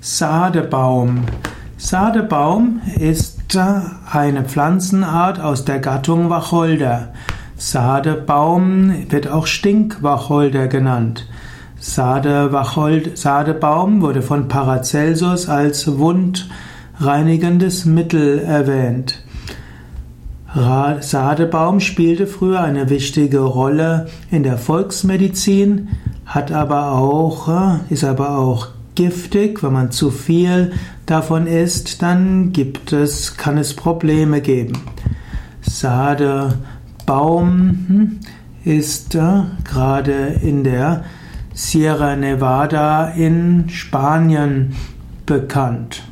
Sadebaum. Sadebaum ist eine Pflanzenart aus der Gattung Wacholder. Sadebaum wird auch Stinkwacholder genannt. Sadebaum wurde von Paracelsus als wundreinigendes Mittel erwähnt. Sadebaum spielte früher eine wichtige Rolle in der Volksmedizin, hat aber auch, ist aber auch giftig. Wenn man zu viel davon isst, dann gibt es, kann es Probleme geben. Sadebaum hm, ist äh, gerade in der Sierra Nevada in Spanien bekannt.